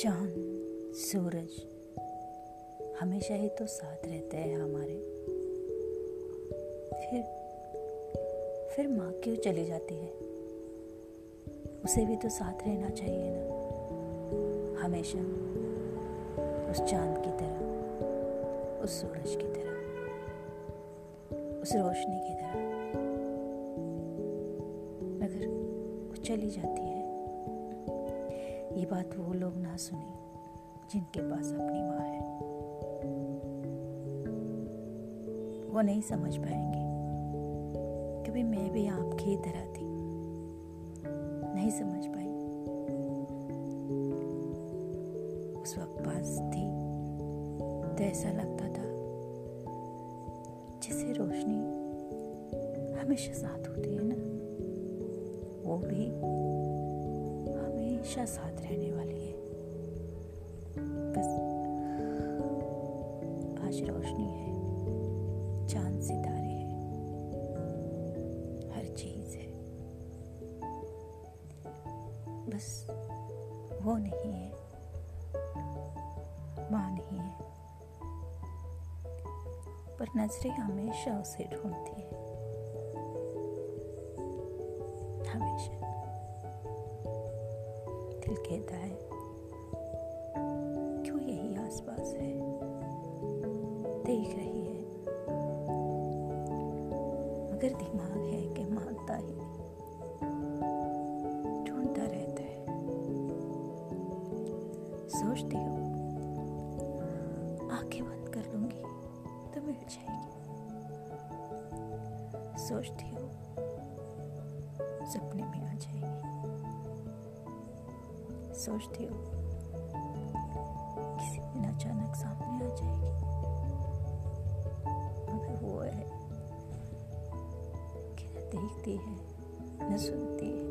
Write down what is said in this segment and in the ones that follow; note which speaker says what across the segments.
Speaker 1: चाँद, सूरज हमेशा ही तो साथ रहते हैं हमारे। फिर फिर माँ क्यों चली जाती है? उसे भी तो साथ रहना चाहिए ना। हमेशा उस चाँद की तरह, उस सूरज की तरह, उस रोशनी की तरह। मगर वो चली जाती है। ये बात वो लोग ना सुने जिनके पास अपनी माँ है। वो नहीं समझ पाएँगे कभी मैं भी आपकी तरह थी। नहीं समझ पाई। उस वक्त पास थी तो ऐसा लगता था जैसे रोशनी हमेशा साथ होती है ना। वो भी हमेशा साथ रहने वाली है। बस, आज रोशनी है, चाँद सितारे हैं, हर चीज़ है। बस, वो नहीं है, माँ नहीं है, पर नज़रें हमेशा उसे ढूंढती है, हमेशा। दिल कहता है, क्यों यही आसपास है? देख रही है। मगर दिमाग है कि मानता ही ढूंढता रहता है। सोचती हूँ, आँखें बंद कर लूँगी तो मिल जाएगी। सोचती हूँ, सपने में आ जाएगी। सोचती हूँ। किसी दिन अचानक सामने आ जाएगी। मगर वो है। कि न देखती है? न सुनती है।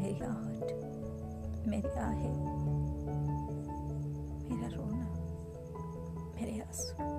Speaker 1: मेरी आहट, मेरी आहें, मेरा रोना, मेरे आँसू।